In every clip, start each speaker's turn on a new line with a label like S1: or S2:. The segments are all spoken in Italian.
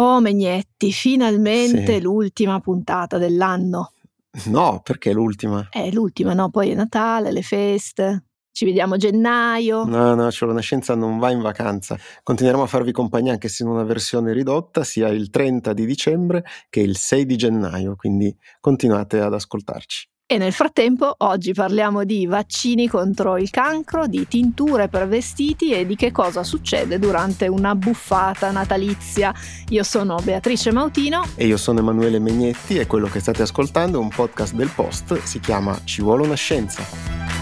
S1: Oh Megnetti, finalmente sì. l'ultima puntata dell'anno.
S2: No, perché l'ultima?
S1: È l'ultima, no? Poi è Natale, le feste. Ci vediamo a gennaio.
S2: No, no, cioè una scienza non va in vacanza. Continueremo a farvi compagnia anche se in una versione ridotta, sia il 30 di dicembre che il 6 di gennaio, quindi continuate ad ascoltarci.
S1: E nel frattempo oggi parliamo di vaccini contro il cancro, di tinture per vestiti e di che cosa succede durante una buffata natalizia. Io sono Beatrice Mautino.
S2: E io sono Emanuele Megnetti e quello che state ascoltando è un podcast del Post, si chiama Ci vuole una scienza.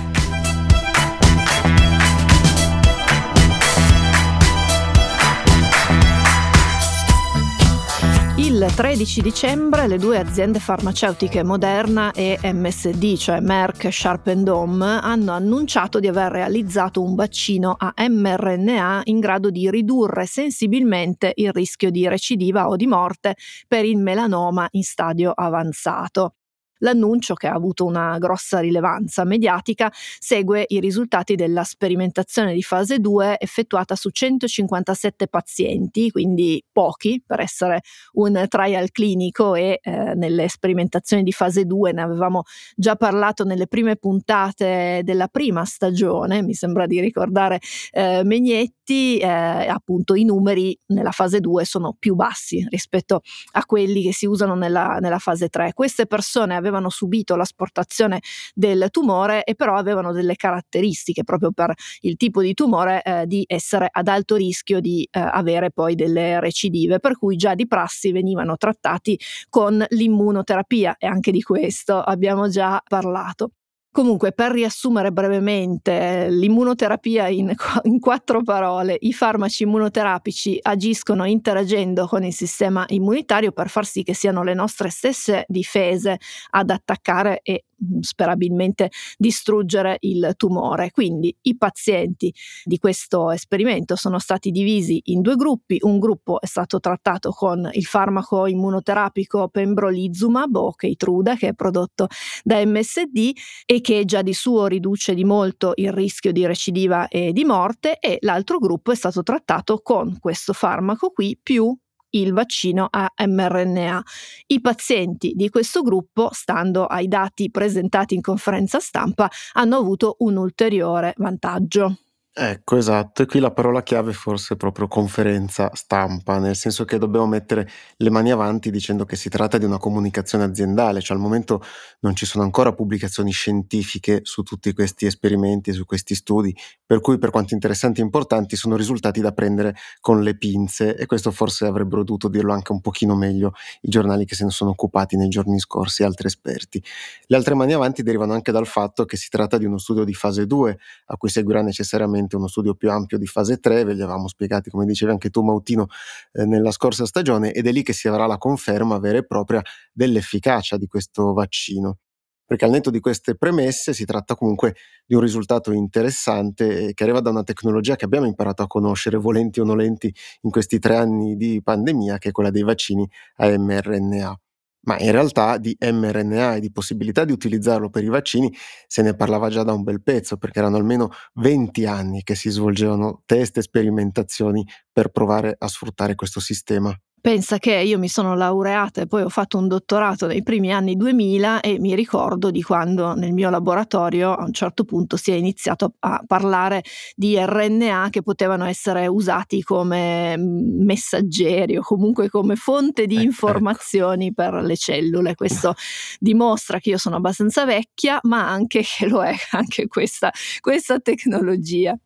S1: Il 13 dicembre le due aziende farmaceutiche Moderna e MSD, cioè Merck Sharp Dome, hanno annunciato di aver realizzato un vaccino a mRNA in grado di ridurre sensibilmente il rischio di recidiva o di morte per il melanoma in stadio avanzato. L'annuncio, che ha avuto una grossa rilevanza mediatica, segue i risultati della sperimentazione di fase 2 effettuata su 157 pazienti, quindi pochi per essere un trial clinico e eh, nelle sperimentazioni di fase 2 ne avevamo già parlato nelle prime puntate della prima stagione, mi sembra di ricordare eh, Megnetti, eh, appunto i numeri nella fase 2 sono più bassi rispetto a quelli che si usano nella, nella fase 3. Queste persone avevano subito l'asportazione del tumore e però avevano delle caratteristiche proprio per il tipo di tumore eh, di essere ad alto rischio di eh, avere poi delle recidive, per cui già di prassi venivano trattati con l'immunoterapia e anche di questo abbiamo già parlato. Comunque, per riassumere brevemente l'immunoterapia in, in, quattro parole, i farmaci immunoterapici agiscono interagendo con il sistema immunitario per far sì che siano le nostre stesse difese ad attaccare e sperabilmente distruggere il tumore. Quindi i pazienti di questo esperimento sono stati divisi in due gruppi, un gruppo è stato trattato con il farmaco immunoterapico pembrolizumab o Keytruda che è prodotto da MSD e che già di suo riduce di molto il rischio di recidiva e di morte e l'altro gruppo è stato trattato con questo farmaco qui più il vaccino a mRNA. I pazienti di questo gruppo, stando ai dati presentati in conferenza stampa, hanno avuto un ulteriore vantaggio.
S2: Ecco, esatto, e qui la parola chiave forse è proprio conferenza stampa, nel senso che dobbiamo mettere le mani avanti dicendo che si tratta di una comunicazione aziendale, cioè al momento non ci sono ancora pubblicazioni scientifiche su tutti questi esperimenti, su questi studi, per cui per quanto interessanti e importanti sono risultati da prendere con le pinze e questo forse avrebbero dovuto dirlo anche un pochino meglio i giornali che se ne sono occupati nei giorni scorsi, altri esperti. Le altre mani avanti derivano anche dal fatto che si tratta di uno studio di fase 2 a cui seguirà necessariamente sicuramente uno studio più ampio di fase 3, ve li avevamo spiegati come dicevi anche tu Mautino eh, nella scorsa stagione ed è lì che si avrà la conferma vera e propria dell'efficacia di questo vaccino. Perché al netto di queste premesse si tratta comunque di un risultato interessante che arriva da una tecnologia che abbiamo imparato a conoscere, volenti o nolenti, in questi tre anni di pandemia, che è quella dei vaccini a mRNA ma in realtà di mRNA e di possibilità di utilizzarlo per i vaccini se ne parlava già da un bel pezzo, perché erano almeno 20 anni che si svolgevano test e sperimentazioni per provare a sfruttare questo sistema.
S1: Pensa che io mi sono laureata e poi ho fatto un dottorato nei primi anni 2000 e mi ricordo di quando nel mio laboratorio a un certo punto si è iniziato a parlare di RNA che potevano essere usati come mm, messaggeri o comunque come fonte di ecco, ecco. informazioni ecco. per le cellule. Questo dimostra che io sono abbastanza vecchia, ma anche che lo è anche questa, questa tecnologia.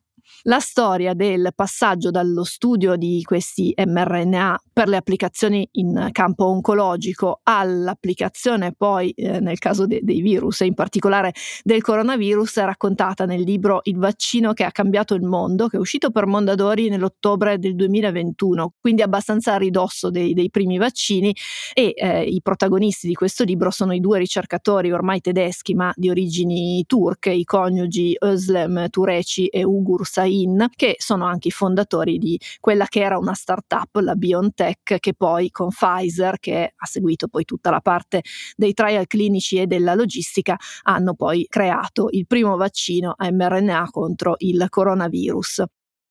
S1: La storia del passaggio dallo studio di questi mRNA per le applicazioni in campo oncologico all'applicazione poi eh, nel caso de- dei virus e in particolare del coronavirus è raccontata nel libro Il vaccino che ha cambiato il mondo che è uscito per Mondadori nell'ottobre del 2021 quindi abbastanza a ridosso dei, dei primi vaccini e eh, i protagonisti di questo libro sono i due ricercatori ormai tedeschi ma di origini turche i coniugi Özlem Tureci e Ugur Said Zain, che sono anche i fondatori di quella che era una startup, la BioNTech, che poi con Pfizer, che ha seguito poi tutta la parte dei trial clinici e della logistica, hanno poi creato il primo vaccino a mRNA contro il coronavirus.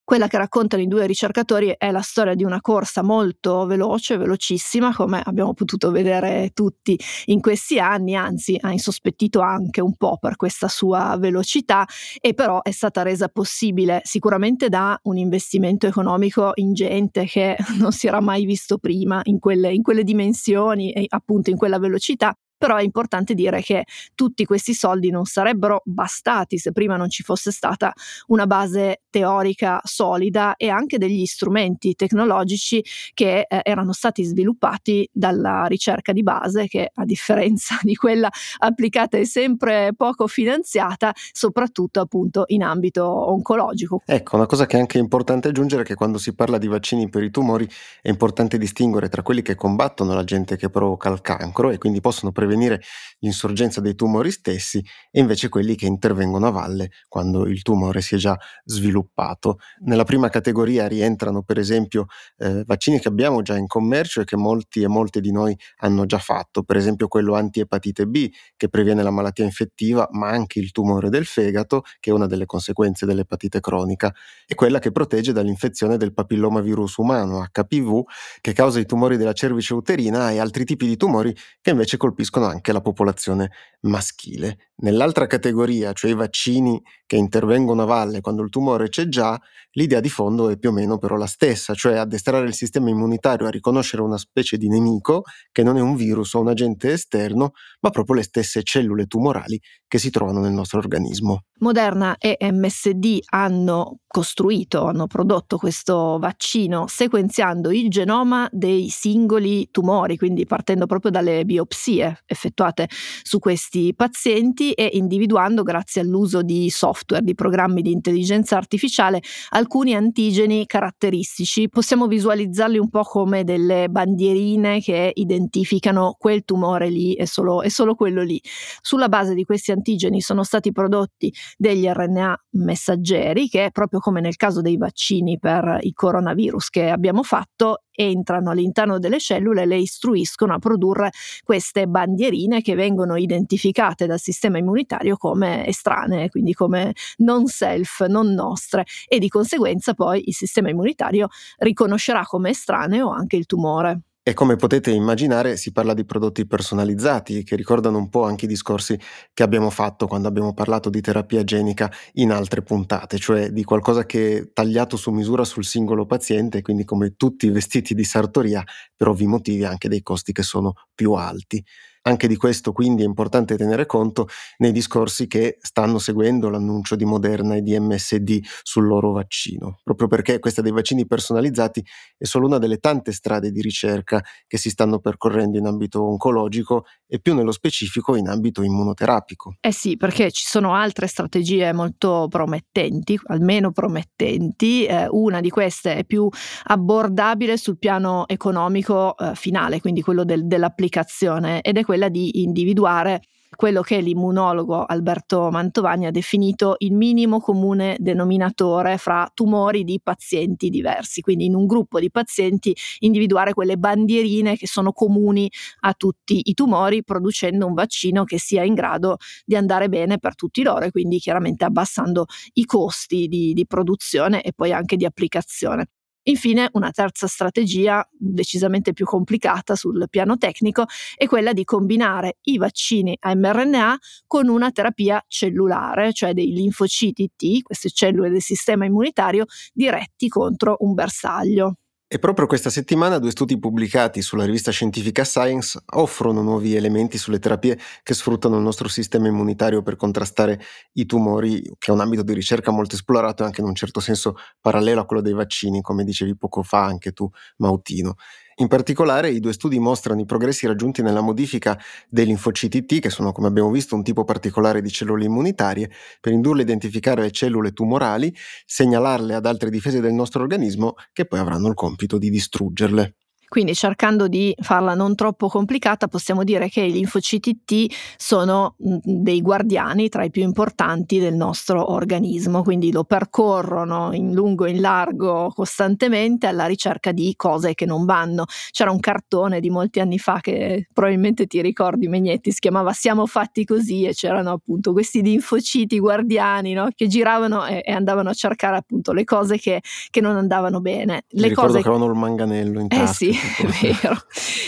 S1: Quella che raccontano i due ricercatori è la storia di una corsa molto veloce, velocissima, come abbiamo potuto vedere tutti in questi anni, anzi ha insospettito anche un po' per questa sua velocità e però è stata resa possibile sicuramente da un investimento economico ingente che non si era mai visto prima in quelle, in quelle dimensioni e appunto in quella velocità però è importante dire che tutti questi soldi non sarebbero bastati se prima non ci fosse stata una base teorica solida e anche degli strumenti tecnologici che eh, erano stati sviluppati dalla ricerca di base che a differenza di quella applicata è sempre poco finanziata, soprattutto appunto in ambito oncologico.
S2: Ecco, una cosa che è anche importante aggiungere è che quando si parla di vaccini per i tumori è importante distinguere tra quelli che combattono l'agente che provoca il cancro e quindi possono prevenire prevenire l'insorgenza dei tumori stessi e invece quelli che intervengono a valle quando il tumore si è già sviluppato. Nella prima categoria rientrano per esempio eh, vaccini che abbiamo già in commercio e che molti e molte di noi hanno già fatto, per esempio quello anti-epatite B che previene la malattia infettiva ma anche il tumore del fegato che è una delle conseguenze dell'epatite cronica e quella che protegge dall'infezione del papillomavirus umano HPV che causa i tumori della cervice uterina e altri tipi di tumori che invece colpiscono colpiscono anche la popolazione maschile. Nell'altra categoria, cioè i vaccini che intervengono a valle quando il tumore c'è già, l'idea di fondo è più o meno però la stessa, cioè addestrare il sistema immunitario a riconoscere una specie di nemico che non è un virus o un agente esterno, ma proprio le stesse cellule tumorali che si trovano nel nostro organismo.
S1: Moderna e MSD hanno costruito, hanno prodotto questo vaccino sequenziando il genoma dei singoli tumori, quindi partendo proprio dalle biopsie effettuate su questi pazienti e individuando grazie all'uso di software, di programmi di intelligenza artificiale, alcuni antigeni caratteristici. Possiamo visualizzarli un po' come delle bandierine che identificano quel tumore lì e solo, e solo quello lì. Sulla base di questi antigeni sono stati prodotti degli RNA messaggeri che, proprio come nel caso dei vaccini per il coronavirus che abbiamo fatto, entrano all'interno delle cellule e le istruiscono a produrre queste bandierine che vengono identificate dal sistema immunitario come estranee, quindi come non self, non nostre e di conseguenza poi il sistema immunitario riconoscerà come estraneo anche il tumore.
S2: E come potete immaginare si parla di prodotti personalizzati che ricordano un po' anche i discorsi che abbiamo fatto quando abbiamo parlato di terapia genica in altre puntate, cioè di qualcosa che è tagliato su misura sul singolo paziente, quindi come tutti i vestiti di sartoria, per ovvi motivi anche dei costi che sono più alti. Anche di questo quindi è importante tenere conto nei discorsi che stanno seguendo l'annuncio di Moderna e di MSD sul loro vaccino, proprio perché questa dei vaccini personalizzati è solo una delle tante strade di ricerca che si stanno percorrendo in ambito oncologico e più nello specifico in ambito immunoterapico.
S1: Eh sì, perché ci sono altre strategie molto promettenti, almeno promettenti, eh, una di queste è più abbordabile sul piano economico eh, finale, quindi quello del, dell'applicazione ed è quella di individuare quello che l'immunologo Alberto Mantovani ha definito il minimo comune denominatore fra tumori di pazienti diversi, quindi in un gruppo di pazienti individuare quelle bandierine che sono comuni a tutti i tumori, producendo un vaccino che sia in grado di andare bene per tutti loro e quindi chiaramente abbassando i costi di, di produzione e poi anche di applicazione. Infine, una terza strategia, decisamente più complicata sul piano tecnico, è quella di combinare i vaccini a mRNA con una terapia cellulare, cioè dei linfociti T, queste cellule del sistema immunitario, diretti contro un bersaglio.
S2: E proprio questa settimana due studi pubblicati sulla rivista scientifica Science offrono nuovi elementi sulle terapie che sfruttano il nostro sistema immunitario per contrastare i tumori, che è un ambito di ricerca molto esplorato e anche in un certo senso parallelo a quello dei vaccini, come dicevi poco fa anche tu, Mautino. In particolare i due studi mostrano i progressi raggiunti nella modifica dei linfociti T, che sono come abbiamo visto un tipo particolare di cellule immunitarie, per indurle a identificare le cellule tumorali, segnalarle ad altre difese del nostro organismo che poi avranno il compito di distruggerle.
S1: Quindi cercando di farla non troppo complicata possiamo dire che i linfociti T sono mm, dei guardiani tra i più importanti del nostro organismo, quindi lo percorrono in lungo e in largo costantemente alla ricerca di cose che non vanno. C'era un cartone di molti anni fa che probabilmente ti ricordi Megnetti, si chiamava Siamo fatti così e c'erano appunto questi linfociti guardiani no? che giravano e, e, andavano a cercare appunto le cose che, che non andavano bene.
S2: Le
S1: Mi
S2: ricordo cose... che avevano il manganello in tasca.
S1: Eh sì, è vero.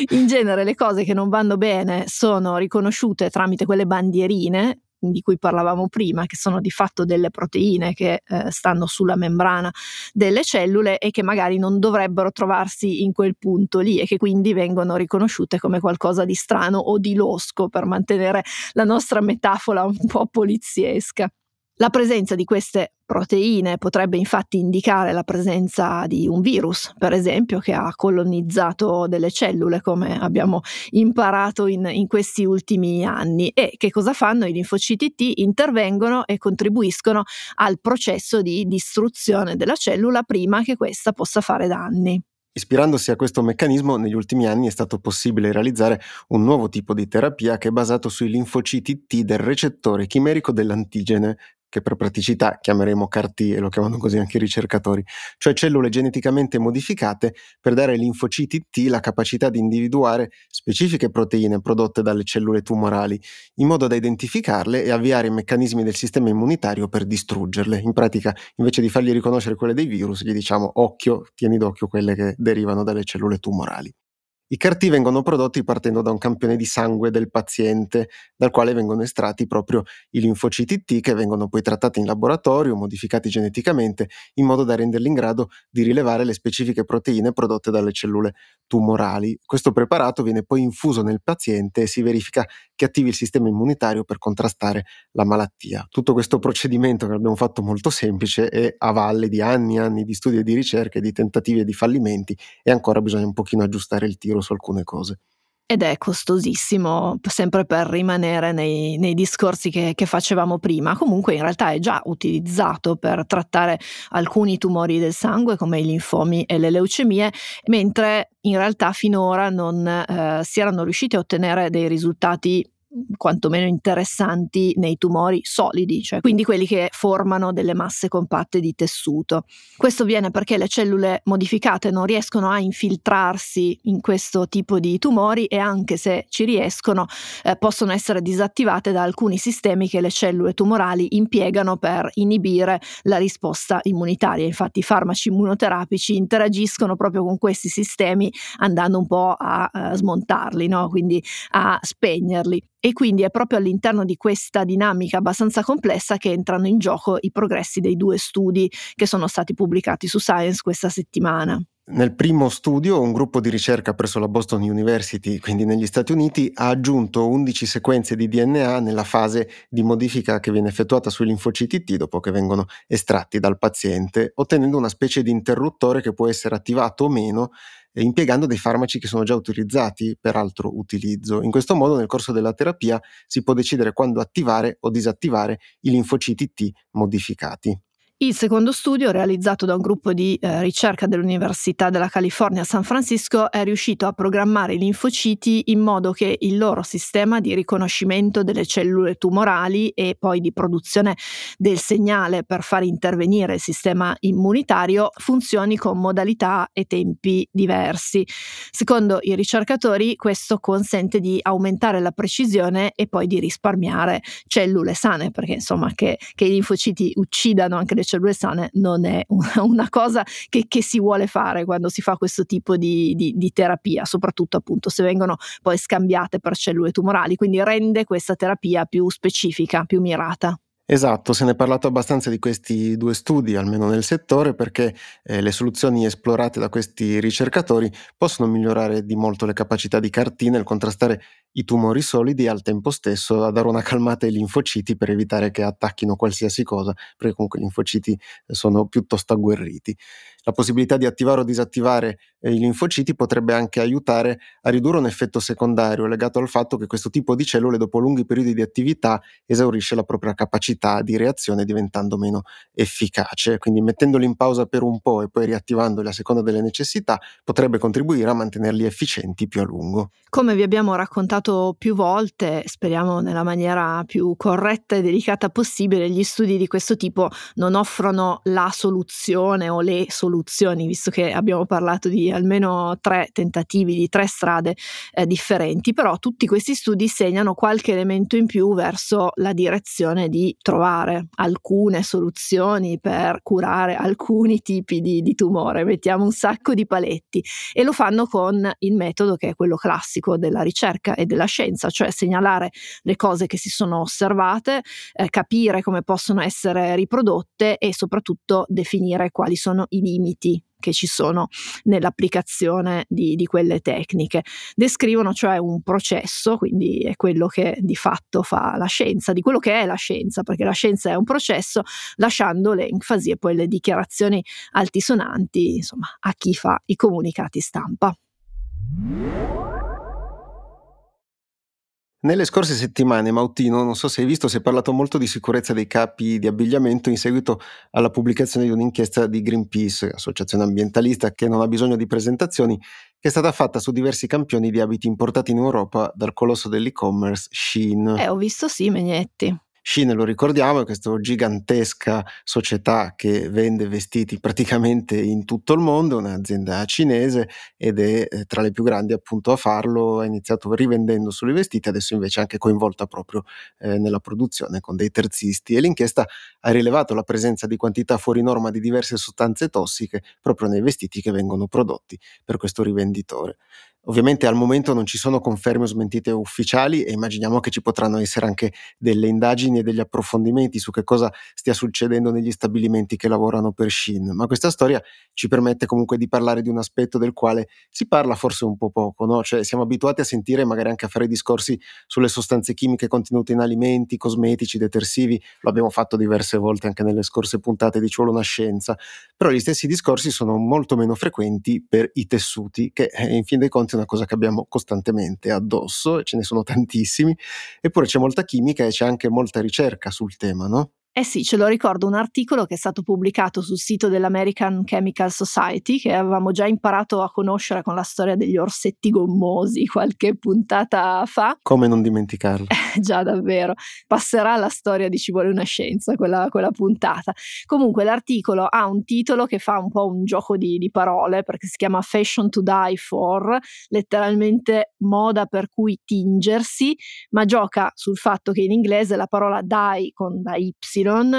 S1: In genere le cose che non vanno bene sono riconosciute tramite quelle bandierine di cui parlavamo prima, che sono di fatto delle proteine che eh, stanno sulla membrana delle cellule e che magari non dovrebbero trovarsi in quel punto lì e che quindi vengono riconosciute come qualcosa di strano o di losco per mantenere la nostra metafora un po' poliziesca. La presenza di queste proteine potrebbe infatti indicare la presenza di un virus, per esempio, che ha colonizzato delle cellule, come abbiamo imparato in, in questi ultimi anni. E che cosa fanno? I linfociti T intervengono e contribuiscono al processo di distruzione della cellula prima che questa possa fare danni.
S2: Ispirandosi a questo meccanismo, negli ultimi anni è stato possibile realizzare un nuovo tipo di terapia che è basato sui linfociti T del recettore chimerico dell'antigene che per praticità chiameremo CAR-T e lo chiamano così anche i ricercatori, cioè cellule geneticamente modificate per dare ai linfociti T la capacità di individuare specifiche proteine prodotte dalle cellule tumorali, in modo da identificarle e avviare i meccanismi del sistema immunitario per distruggerle. In pratica, invece di fargli riconoscere quelle dei virus, gli diciamo occhio, tieni d'occhio quelle che derivano dalle cellule tumorali. I CAR-T vengono prodotti partendo da un campione di sangue del paziente, dal quale vengono estratti proprio i linfociti T che vengono poi trattati in laboratorio, modificati geneticamente, in modo da renderli in grado di rilevare le specifiche proteine prodotte dalle cellule tumorali. Questo preparato viene poi infuso nel paziente e si verifica che attivi il sistema immunitario per contrastare la malattia. Tutto questo procedimento che abbiamo fatto molto semplice è a valle di anni e anni di studi e di ricerche, di tentativi e di fallimenti e ancora bisogna un pochino aggiustare il tiro su alcune cose
S1: ed è costosissimo, sempre per rimanere nei, nei discorsi che, che, facevamo prima. Comunque in realtà è già utilizzato per trattare alcuni tumori del sangue come i linfomi e le leucemie, mentre in realtà finora non eh, si erano riusciti a ottenere dei risultati quantomeno interessanti nei tumori solidi, cioè quindi quelli che formano delle masse compatte di tessuto. Questo avviene perché le cellule modificate non riescono a infiltrarsi in questo tipo di tumori e anche se ci riescono eh, possono essere disattivate da alcuni sistemi che le cellule tumorali impiegano per inibire la risposta immunitaria. Infatti i farmaci immunoterapici interagiscono proprio con questi sistemi andando un po' a, a smontarli, no? quindi a spegnerli e quindi è proprio all'interno di questa dinamica abbastanza complessa che entrano in gioco i progressi dei due studi che sono stati pubblicati su Science questa settimana.
S2: Nel primo studio, un gruppo di ricerca presso la Boston University, quindi negli Stati Uniti, ha aggiunto 11 sequenze di DNA nella fase di modifica che viene effettuata sui linfociti T dopo che vengono estratti dal paziente, ottenendo una specie di interruttore che può essere attivato o meno eh, impiegando dei farmaci che sono già utilizzati per altro utilizzo. In questo modo nel corso della terapia si può decidere quando attivare o disattivare i linfociti T modificati.
S1: Il secondo studio, realizzato da un gruppo di eh, ricerca dell'Università della California a San Francisco, è riuscito a programmare i linfociti in modo che il loro sistema di riconoscimento delle cellule tumorali e poi di produzione del segnale per far intervenire il sistema immunitario funzioni con modalità e tempi diversi. Secondo i ricercatori, questo consente di aumentare la precisione e poi di risparmiare cellule sane, perché insomma che, che i linfociti uccidano anche le cellule sane non è una cosa che, che, si vuole fare quando si fa questo tipo di, di, di terapia, soprattutto appunto se vengono poi scambiate per cellule tumorali, quindi rende questa terapia più specifica, più mirata.
S2: Esatto, se ne è parlato abbastanza di questi due studi, almeno nel settore, perché eh, le soluzioni esplorate da questi ricercatori possono migliorare di molto le capacità di CAR-T nel contrastare i tumori solidi e al tempo stesso a dare una calmata ai linfociti per evitare che attacchino qualsiasi cosa, perché comunque gli linfociti sono piuttosto agguerriti. La possibilità di attivare o disattivare eh, i linfociti potrebbe anche aiutare a ridurre un effetto secondario legato al fatto che questo tipo di cellule dopo lunghi periodi di attività esaurisce la propria capacità di reazione diventando meno efficace. Quindi mettendoli in pausa per un po' e poi riattivandoli a seconda delle necessità potrebbe contribuire a mantenerli efficienti più a lungo.
S1: Come vi abbiamo raccontato più volte, speriamo nella maniera più corretta e delicata possibile, gli studi di questo tipo non offrono la soluzione o le soluzioni, visto che abbiamo parlato di almeno tre tentativi, di tre strade eh, differenti, però tutti questi studi segnano qualche elemento in più verso la direzione di trovare alcune soluzioni per curare alcuni tipi di, di tumore, mettiamo un sacco di paletti e lo fanno con il metodo che è quello classico della ricerca e della scienza, cioè segnalare le cose che si sono osservate, eh, capire come possono essere riprodotte e soprattutto definire quali sono i limiti che ci sono nell'applicazione di, di, quelle tecniche. Descrivono cioè un processo, quindi è quello che di fatto fa la scienza, di quello che è la scienza, perché la scienza è un processo, lasciando l'enfasi e poi le dichiarazioni altisonanti, insomma, a chi fa i comunicati stampa.
S2: Nelle scorse settimane, Mautino, non so se hai visto, si è parlato molto di sicurezza dei capi di abbigliamento in seguito alla pubblicazione di un'inchiesta di Greenpeace, associazione ambientalista che non ha bisogno di presentazioni, che è stata fatta su diversi campioni di abiti importati in Europa dal colosso dell'e-commerce Shein.
S1: Eh, ho visto sì, Megnetti.
S2: Shein, lo ricordiamo, è questa gigantesca società che vende vestiti praticamente in tutto il mondo, un'azienda cinese ed è eh, tra le più grandi appunto a farlo, ha iniziato rivendendo solo i vestiti, adesso invece è anche coinvolta proprio eh, nella produzione con dei terzisti e l'inchiesta ha rilevato la presenza di quantità fuori norma di diverse sostanze tossiche proprio nei vestiti che vengono prodotti per questo rivenditore. Ovviamente al momento non ci sono conferme o smentite ufficiali e immaginiamo che ci potranno essere anche delle indagini e degli approfondimenti su che cosa stia succedendo negli stabilimenti che lavorano per Shin, ma questa storia ci permette comunque di parlare di un aspetto del quale si parla forse un po' poco, no? Cioè siamo abituati a sentire magari anche a fare discorsi sulle sostanze chimiche contenute in alimenti, cosmetici, detersivi, lo abbiamo fatto diverse volte anche nelle scorse puntate di Ci vuole una scienza, però gli stessi discorsi sono molto meno frequenti per i tessuti che eh, in fin dei conti è una cosa che abbiamo costantemente addosso, ce ne sono tantissimi, eppure c'è molta chimica e c'è anche molta ricerca sul tema, no?
S1: Eh sì, ce lo ricordo, un articolo che è stato pubblicato sul sito dell'American Chemical Society che avevamo già imparato a conoscere con la storia degli orsetti gommosi qualche puntata fa.
S2: Come non dimenticarlo?
S1: già, davvero. Passerà alla storia di Ci vuole una scienza, quella, quella, puntata. Comunque l'articolo ha un titolo che fa un po' un gioco di, di parole perché si chiama Fashion to Die for, letteralmente moda per cui tingersi, ma gioca sul fatto che in inglese la parola die con la Y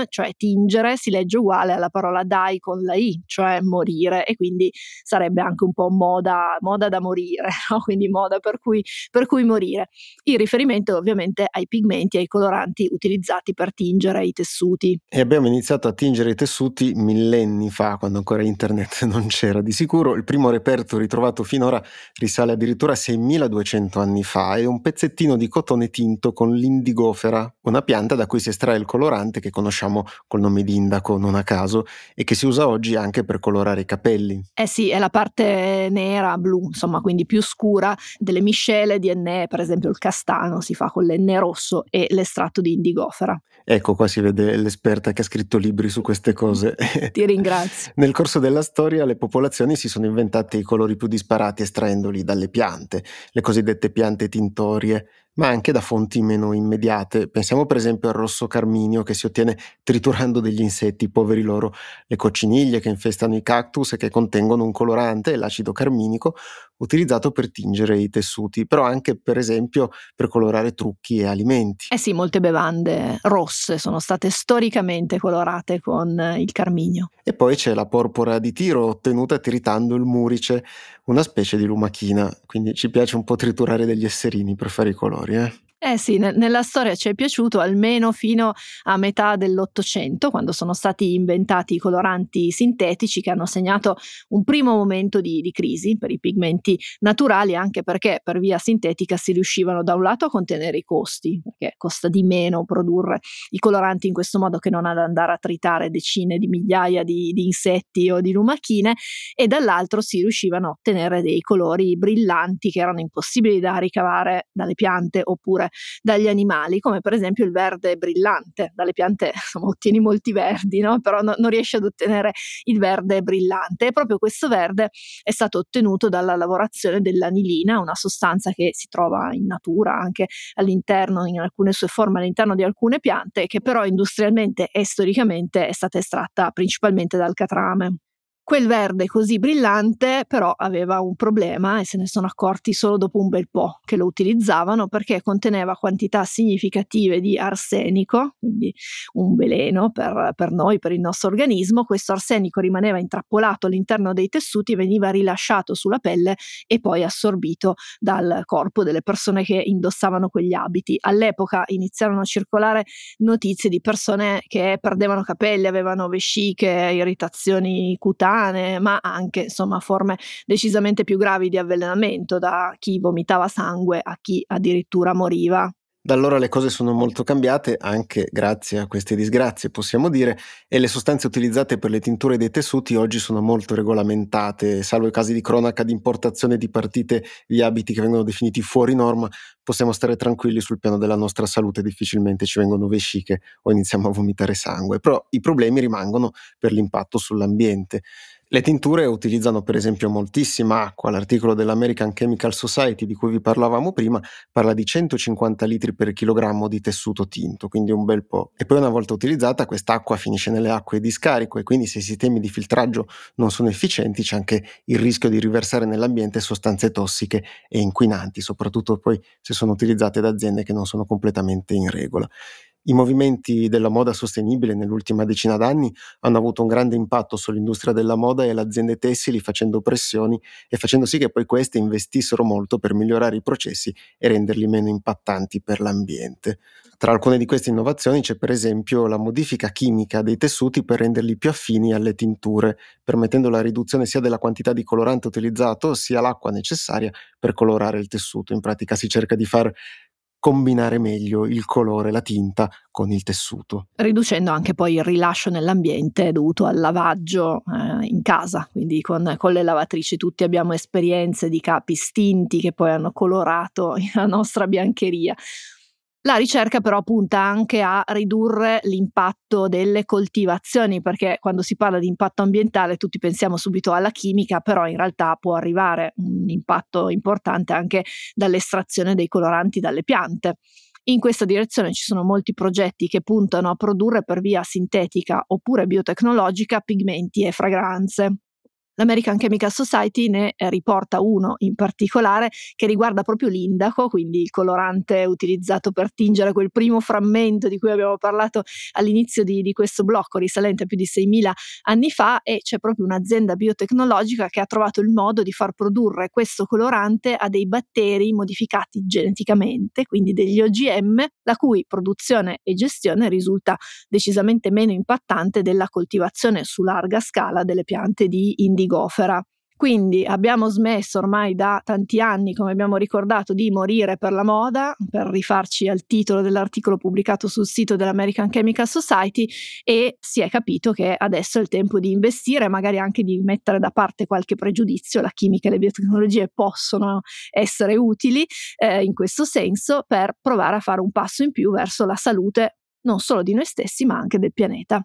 S1: cioè tingere, si legge uguale alla parola die con la i, cioè morire, e quindi sarebbe anche un po' moda, moda da morire, no? quindi moda per cui, per cui morire. Il riferimento ovviamente ai pigmenti e ai coloranti utilizzati per tingere i tessuti.
S2: E abbiamo iniziato a tingere i tessuti millenni fa, quando ancora internet non c'era. Di sicuro il primo reperto ritrovato finora risale addirittura a 6200 anni fa, è un pezzettino di cotone tinto con l'indigofera, una pianta da cui si estrae il colorante che conosciamo col nome di indaco non a caso e che si usa oggi anche per colorare i capelli.
S1: Eh sì, è la parte nera, blu, insomma, quindi più scura delle miscele di enne, per esempio il castano si fa con l'enne rosso e l'estratto di indigofera.
S2: Ecco, qua si vede l'esperta che ha scritto libri su queste cose.
S1: Ti ringrazio.
S2: Nel corso della storia le popolazioni si sono inventate i colori più disparati estraendoli dalle piante, le cosiddette piante tintorie, ma anche da fonti meno immediate. Pensiamo per esempio al rosso carminio che si ottiene triturando degli insetti, poveri loro, le cocciniglie che infestano i cactus e che contengono un colorante, l'acido carminico, utilizzato per tingere i tessuti, però anche per esempio per colorare trucchi e alimenti.
S1: Eh sì, molte bevande rosse sono state storicamente colorate con il carminio.
S2: E poi c'è la porpora di tiro ottenuta tritando il murice, una specie di lumachina, quindi ci piace un po' triturare degli esserini per fare i colori. Eh?
S1: Eh sì, ne- nella storia ci è piaciuto almeno fino a metà dell'Ottocento, quando sono stati inventati i coloranti sintetici che hanno segnato un primo momento di, di, crisi per i pigmenti naturali, anche perché per via sintetica si riuscivano da un lato a contenere i costi, perché costa di meno produrre i coloranti in questo modo che non ad andare a tritare decine di migliaia di, di insetti o di lumachine, e dall'altro si riuscivano a ottenere dei colori brillanti che erano impossibili da ricavare dalle piante oppure dagli animali, come per esempio il verde brillante. Dalle piante insomma, ottieni molti verdi, no? però no, non riesci ad ottenere il verde brillante. E proprio questo verde è stato ottenuto dalla lavorazione dell'anilina, una sostanza che si trova in natura anche all'interno, in alcune sue forme all'interno di alcune piante, che però industrialmente e storicamente è stata estratta principalmente dal catrame. Quel verde così brillante però aveva un problema e se ne sono accorti solo dopo un bel po' che lo utilizzavano perché conteneva quantità significative di arsenico, quindi un veleno per, per noi, per il nostro organismo. Questo arsenico rimaneva intrappolato all'interno dei tessuti, veniva rilasciato sulla pelle e poi assorbito dal corpo delle persone che indossavano quegli abiti. All'epoca iniziarono a circolare notizie di persone che perdevano capelli, avevano vesciche, irritazioni cutanee strane, ma anche insomma forme decisamente più gravi di avvelenamento, da chi vomitava sangue a chi addirittura moriva.
S2: Da allora le cose sono molto cambiate, anche grazie a queste disgrazie, possiamo dire, e le sostanze utilizzate per le tinture dei tessuti oggi sono molto regolamentate, salvo i casi di cronaca di importazione di partite di abiti che vengono definiti fuori norma, possiamo stare tranquilli sul piano della nostra salute, difficilmente ci vengono vesciche o iniziamo a vomitare sangue, però i problemi rimangono per l'impatto sull'ambiente. Le tinture utilizzano per esempio moltissima acqua, l'articolo dell'American Chemical Society di cui vi parlavamo prima parla di 150 litri per chilogrammo di tessuto tinto, quindi un bel po'. E poi una volta utilizzata quest'acqua finisce nelle acque di scarico e quindi se i sistemi di filtraggio non sono efficienti c'è anche il rischio di riversare nell'ambiente sostanze tossiche e inquinanti, soprattutto poi se sono utilizzate da aziende che non sono completamente in regola. I movimenti della moda sostenibile nell'ultima decina d'anni hanno avuto un grande impatto sull'industria della moda e le aziende tessili facendo pressioni e facendo sì che poi queste investissero molto per migliorare i processi e renderli meno impattanti per l'ambiente. Tra alcune di queste innovazioni c'è per esempio la modifica chimica dei tessuti per renderli più affini alle tinture, permettendo la riduzione sia della quantità di colorante utilizzato sia l'acqua necessaria per colorare il tessuto. In pratica si cerca di far combinare meglio il colore, la tinta con il tessuto.
S1: Riducendo anche poi il rilascio nell'ambiente dovuto al lavaggio eh, in casa, quindi con, con, le lavatrici tutti abbiamo esperienze di capi stinti che poi hanno colorato la nostra biancheria. La ricerca però punta anche a ridurre l'impatto delle coltivazioni, perché quando si parla di impatto ambientale tutti pensiamo subito alla chimica, però in realtà può arrivare un impatto importante anche dall'estrazione dei coloranti dalle piante. In questa direzione ci sono molti progetti che puntano a produrre per via sintetica oppure biotecnologica pigmenti e fragranze. L'American Chemical Society ne riporta uno in particolare che riguarda proprio l'indaco, quindi il colorante utilizzato per tingere quel primo frammento di cui abbiamo parlato all'inizio di, di questo blocco, risalente a più di 6.000 anni fa, e c'è proprio un'azienda biotecnologica che ha trovato il modo di far produrre questo colorante a dei batteri modificati geneticamente, quindi degli OGM, la cui produzione e gestione risulta decisamente meno impattante della coltivazione su larga scala delle piante di indigo indigofera. Quindi abbiamo smesso ormai da tanti anni, come abbiamo ricordato, di morire per la moda, per rifarci al titolo dell'articolo pubblicato sul sito dell'American Chemical Society e si è capito che adesso è il tempo di investire, magari anche di mettere da parte qualche pregiudizio. La chimica e le biotecnologie possono essere utili eh, in questo senso per provare a fare un passo in più verso la salute non solo di noi stessi ma anche del pianeta.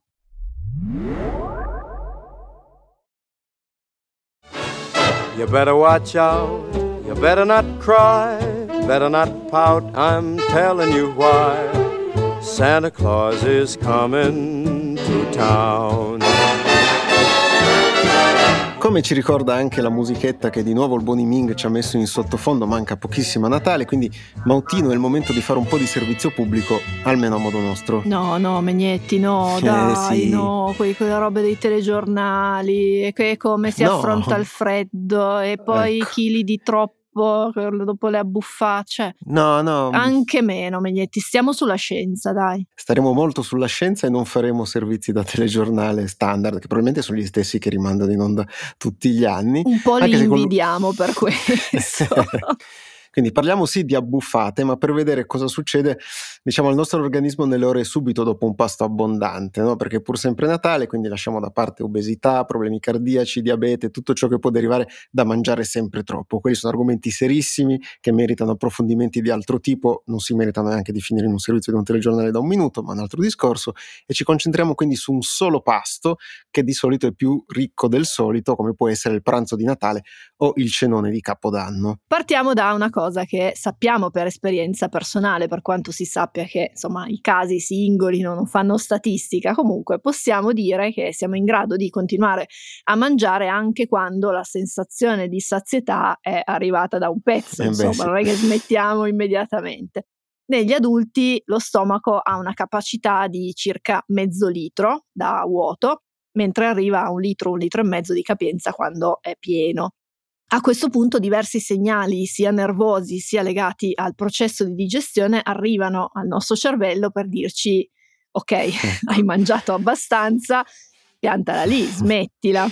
S1: You better watch out, you better not cry, better not pout, I'm telling you why. Santa Claus is coming to town.
S2: Come ci ricorda anche la musichetta che di nuovo il Boni Ming ci ha messo in sottofondo, manca pochissimo a Natale, quindi Mautino è il momento di fare un po' di servizio pubblico, almeno a modo nostro.
S1: No, no, Megnetti, no, eh, dai, sì. no, quei, quelle robe dei telegiornali, e come si no. affronta il freddo e poi ecco. chili di troppo troppo dopo le abbuffate. Cioè,
S2: no, no.
S1: Anche meno, Megnetti. Stiamo sulla scienza, dai.
S2: Staremo molto sulla scienza e non faremo servizi da telegiornale standard, che probabilmente sono gli stessi che rimandano in onda tutti gli anni.
S1: Un po' li invidiamo quello... per questo.
S2: Quindi parliamo sì di abbuffate, ma per vedere cosa succede, diciamo, al nostro organismo nelle ore subito dopo un pasto abbondante, no? Perché pur sempre Natale, quindi lasciamo da parte obesità, problemi cardiaci, diabete, tutto ciò che può derivare da mangiare sempre troppo. Quelli sono argomenti serissimi che meritano approfondimenti di altro tipo, non si meritano neanche di finire in un servizio di un telegiornale da un minuto, ma un altro discorso, e ci concentriamo quindi su un solo pasto che di solito è più ricco del solito, come può essere il pranzo di Natale o il cenone di Capodanno.
S1: Partiamo da una cosa che sappiamo per esperienza personale, per quanto si sappia che insomma i casi singoli non fanno statistica, comunque possiamo dire che siamo in grado di continuare a mangiare anche quando la sensazione di sazietà è arrivata da un pezzo, eh insomma, sì. non è che smettiamo immediatamente. Negli adulti lo stomaco ha una capacità di circa mezzo litro da vuoto, mentre arriva a un litro, un litro e mezzo di capienza quando è pieno. A questo punto diversi segnali, sia nervosi sia legati al processo di digestione, arrivano al nostro cervello per dirci ok, hai mangiato abbastanza, piantala lì, smettila.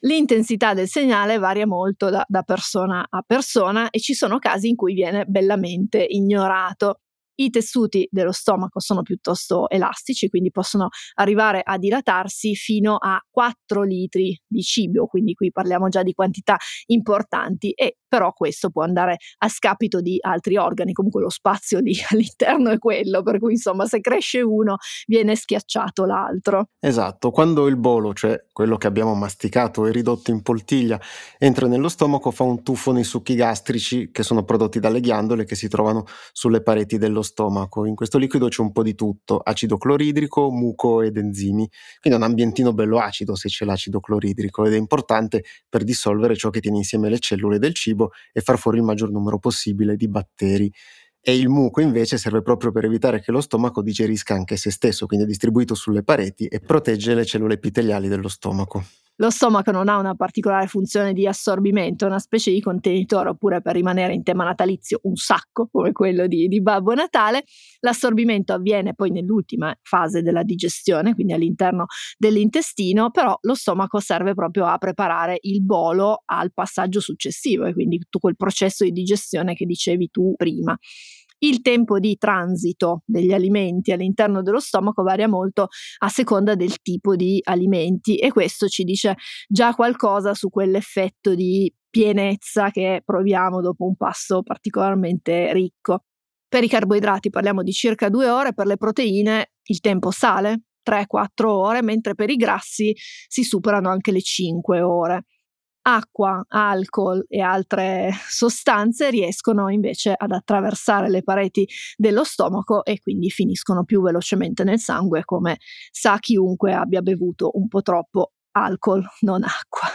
S1: L'intensità del segnale varia molto da, da persona a persona e ci sono casi in cui viene bellamente ignorato. I tessuti dello stomaco sono piuttosto elastici, quindi possono arrivare a dilatarsi fino a 4 litri di cibo, quindi qui parliamo già di quantità importanti e però questo può andare a scapito di altri organi, comunque lo spazio lì all'interno è quello, per cui insomma se cresce uno viene schiacciato l'altro.
S2: Esatto, quando il bolo, cioè quello che abbiamo masticato e ridotto in poltiglia, entra nello stomaco fa un tuffo nei succhi gastrici che sono prodotti dalle ghiandole che si trovano sulle pareti dello stomaco. In questo liquido c'è un po' di tutto, acido cloridrico, muco ed enzimi, quindi è un ambientino bello acido se c'è l'acido cloridrico ed è importante per dissolvere ciò che tiene insieme le cellule del cibo e far fuori il maggior numero possibile di batteri e il muco invece serve proprio per evitare che lo stomaco digerisca anche se stesso, quindi è distribuito sulle pareti e protegge le cellule epiteliali dello stomaco.
S1: Lo stomaco non ha una particolare funzione di assorbimento, una specie di contenitore, oppure per rimanere in tema natalizio, un sacco come quello di, di Babbo Natale. L'assorbimento avviene poi nell'ultima fase della digestione, quindi all'interno dell'intestino, però lo stomaco serve proprio a preparare il bolo al passaggio successivo e quindi tutto quel processo di digestione che dicevi tu prima. Il tempo di transito degli alimenti all'interno dello stomaco varia molto a seconda del tipo di alimenti e questo ci dice già qualcosa su quell'effetto di pienezza che proviamo dopo un pasto particolarmente ricco. Per i carboidrati parliamo di circa due ore, per le proteine il tempo sale, 3-4 ore, mentre per i grassi si superano anche le 5 ore acqua, alcol e altre sostanze riescono invece ad attraversare le pareti dello stomaco e quindi finiscono più velocemente nel sangue, come sa chiunque abbia bevuto un po' troppo alcol, non acqua.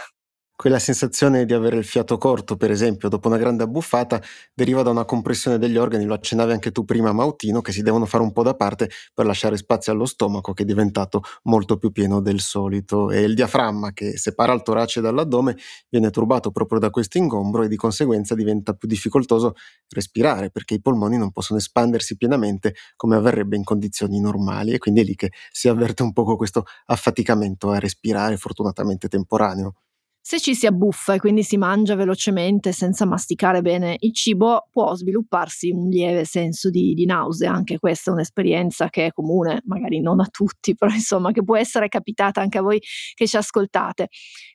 S2: Quella sensazione di avere il fiato corto, per esempio, dopo una grande abbuffata, deriva da una compressione degli organi, lo accennavi anche tu prima, Mautino, che si devono fare un po' da parte per lasciare spazio allo stomaco, che è diventato molto più pieno del solito. E il diaframma, che separa il torace dall'addome, viene turbato proprio da questo ingombro e di conseguenza diventa più difficoltoso respirare, perché i polmoni non possono espandersi pienamente come avverrebbe in condizioni normali. E quindi è lì che si avverte un poco questo affaticamento a respirare, fortunatamente temporaneo.
S1: Se ci si abbuffa e quindi si mangia velocemente senza masticare bene il cibo, può svilupparsi un lieve senso di, di, nausea. Anche questa è un'esperienza che è comune, magari non a tutti, però insomma che può essere capitata anche a voi che ci ascoltate.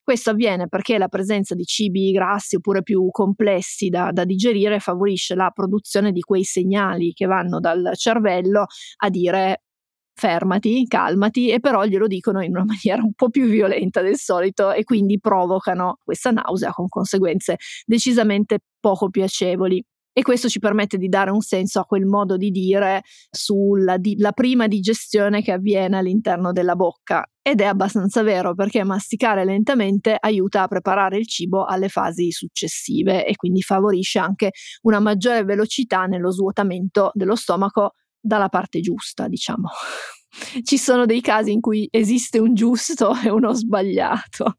S1: Questo avviene perché la presenza di cibi grassi oppure più complessi da, da digerire favorisce la produzione di quei segnali che vanno dal cervello a dire fermati, calmati, e però glielo dicono in una maniera un po' più violenta del solito e quindi provocano questa nausea con conseguenze decisamente poco piacevoli. E questo ci permette di dare un senso a quel modo di dire sulla di, prima digestione che avviene all'interno della bocca. Ed è abbastanza vero perché masticare lentamente aiuta a preparare il cibo alle fasi successive e quindi favorisce anche una maggiore velocità nello svuotamento dello stomaco dalla parte giusta, diciamo. ci sono dei casi in cui esiste un giusto e uno sbagliato.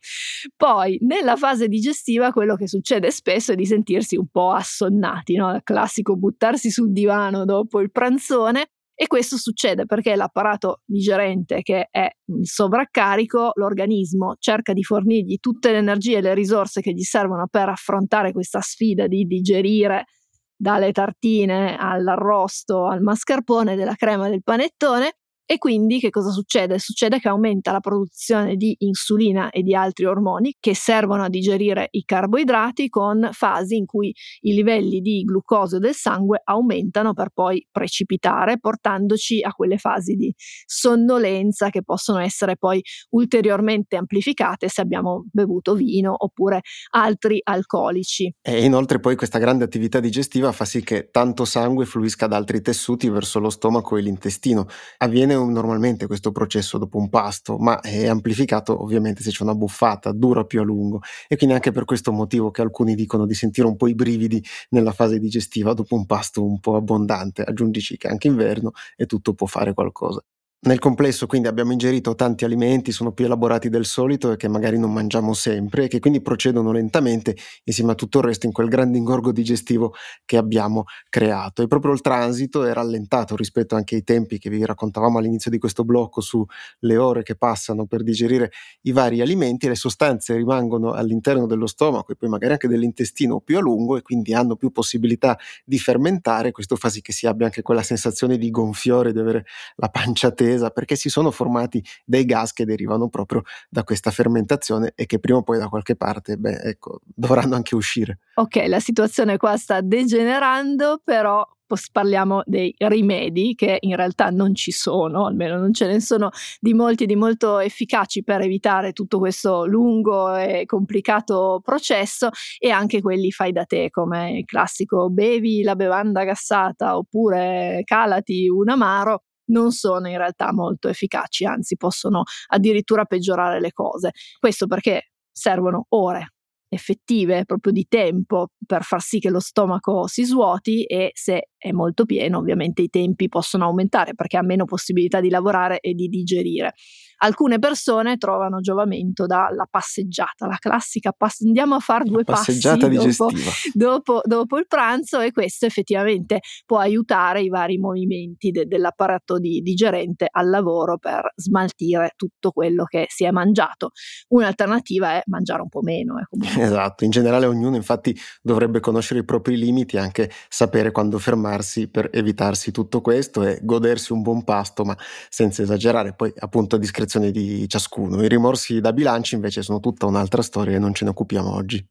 S1: Poi, nella fase digestiva, quello che succede spesso è di sentirsi un po' assonnati, no? Il classico buttarsi sul divano dopo il pranzone. E questo succede perché l'apparato digerente, che è in sovraccarico, l'organismo cerca di fornirgli tutte le energie e le risorse che gli servono per affrontare questa sfida di digerire dalle tartine all'arrosto al mascarpone della crema del panettone e quindi che cosa succede? Succede che aumenta la produzione di insulina e di altri ormoni che servono a digerire i carboidrati con fasi in cui i livelli di glucosio del sangue aumentano per poi precipitare, portandoci a quelle fasi di sonnolenza che possono essere poi ulteriormente amplificate se abbiamo bevuto vino oppure altri alcolici.
S2: E inoltre poi questa grande attività digestiva fa sì che tanto sangue fluisca da altri tessuti verso lo stomaco e l'intestino. Avviene normalmente questo processo dopo un pasto, ma è amplificato ovviamente se c'è una buffata, dura più a lungo e quindi anche per questo motivo che alcuni dicono di sentire un po' i brividi nella fase digestiva dopo un pasto un po' abbondante. Aggiungici che anche inverno e tutto può fare qualcosa. Nel complesso quindi abbiamo ingerito tanti alimenti, sono più elaborati del solito e che magari non mangiamo sempre e che quindi procedono lentamente insieme a tutto il resto in quel grande ingorgo digestivo che abbiamo creato. E proprio il transito è rallentato rispetto anche ai tempi che vi raccontavamo all'inizio di questo blocco sulle ore che passano per digerire i vari alimenti, le sostanze rimangono all'interno dello stomaco e poi magari anche dell'intestino più a lungo e quindi hanno più possibilità di fermentare, questo fa sì che si abbia anche quella sensazione di gonfiore, di avere la pancia tesa attesa perché si sono formati dei gas che derivano proprio da questa fermentazione e che prima o poi da qualche parte, beh, ecco, dovranno anche uscire.
S1: Ok, la situazione qua sta degenerando, però parliamo dei rimedi che in realtà non ci sono, almeno non ce ne sono di molti di molto efficaci per evitare tutto questo lungo e complicato processo e anche quelli fai da te come il classico bevi la bevanda gassata oppure calati un amaro non sono in realtà molto efficaci, anzi possono addirittura peggiorare le cose. Questo perché servono ore effettive proprio di tempo per far sì che lo stomaco si svuoti e se è molto pieno ovviamente i tempi possono aumentare perché ha meno possibilità di lavorare e di digerire. Alcune persone trovano giovamento dalla passeggiata, la classica pass- andiamo a fare due passi dopo, dopo, dopo, il pranzo e questo effettivamente può aiutare i vari movimenti de- dell'apparato di- digerente al lavoro per smaltire tutto quello che si è mangiato. Un'alternativa è mangiare un po' meno.
S2: Eh, esatto, in generale ognuno infatti dovrebbe conoscere i propri limiti e anche sapere quando fermarsi per evitarsi tutto questo e godersi un buon pasto ma senza esagerare, poi appunto a discrezione di ciascuno. I rimorsi da bilanci invece sono tutta un'altra storia e non ce ne occupiamo oggi.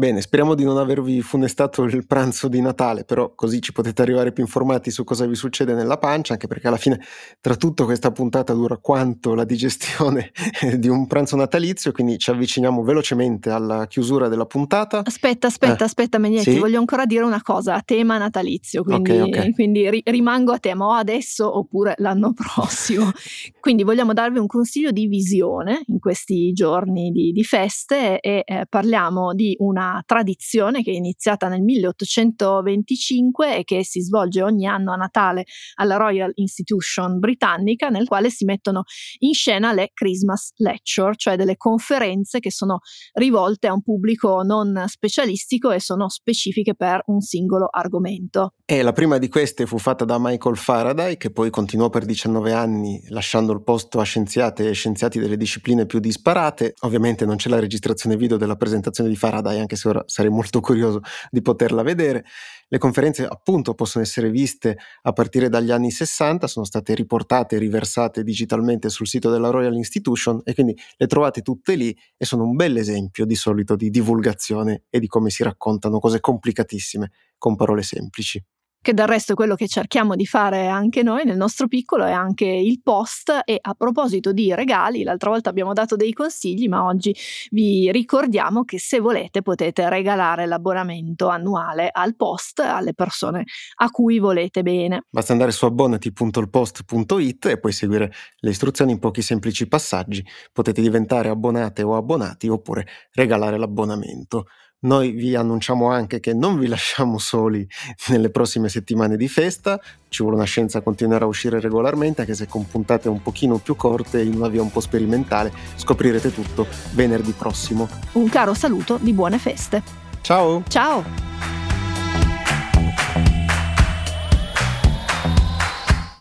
S2: Bene, speriamo di non avervi funestato il pranzo di Natale, però così ci potete arrivare più informati su cosa vi succede nella pancia, anche perché alla fine tra tutto questa puntata dura quanto la digestione di un pranzo natalizio, quindi ci avviciniamo velocemente alla chiusura della puntata.
S1: Aspetta, aspetta, eh, aspetta Megnetti, sì? voglio ancora dire una cosa, a tema natalizio, quindi, okay, okay. quindi ri- rimango a tema o adesso oppure l'anno prossimo. quindi vogliamo darvi un consiglio di visione in questi giorni di, di feste e eh, parliamo di una tradizione che è iniziata nel 1825 e che si svolge ogni anno a Natale alla Royal Institution britannica, nel quale si mettono in scena le Christmas Lecture, cioè delle conferenze che sono rivolte a un pubblico non specialistico e sono specifiche per un singolo argomento.
S2: E la prima di queste fu fatta da Michael Faraday, che poi continuò per 19 anni lasciando il posto a scienziate e scienziati delle discipline più disparate. Ovviamente non c'è la registrazione video della presentazione di Faraday, anche se ora sarei molto curioso di poterla vedere. Le conferenze appunto possono essere viste a partire dagli anni 60, sono state riportate e riversate digitalmente sul sito della Royal Institution e quindi le trovate tutte lì e sono un bel esempio di solito di divulgazione e di come si raccontano cose complicatissime con parole semplici
S1: che del resto è quello che cerchiamo di fare anche noi nel nostro piccolo è anche il post e a proposito di regali, l'altra volta abbiamo dato dei consigli, ma oggi vi ricordiamo che se volete potete regalare l'abbonamento annuale al post alle persone a cui volete bene.
S2: Basta andare su abbonati.ilpost.it e poi seguire le istruzioni in pochi semplici passaggi. Potete diventare abbonate o abbonati oppure regalare l'abbonamento. Noi vi annunciamo anche che non vi lasciamo soli nelle prossime settimane di festa, ci vuole una scienza a continuare a uscire regolarmente, anche se con puntate un pochino più corte, in una via un po' sperimentale, scoprirete tutto venerdì prossimo.
S1: Un caro saluto di buone feste.
S2: Ciao!
S1: Ciao!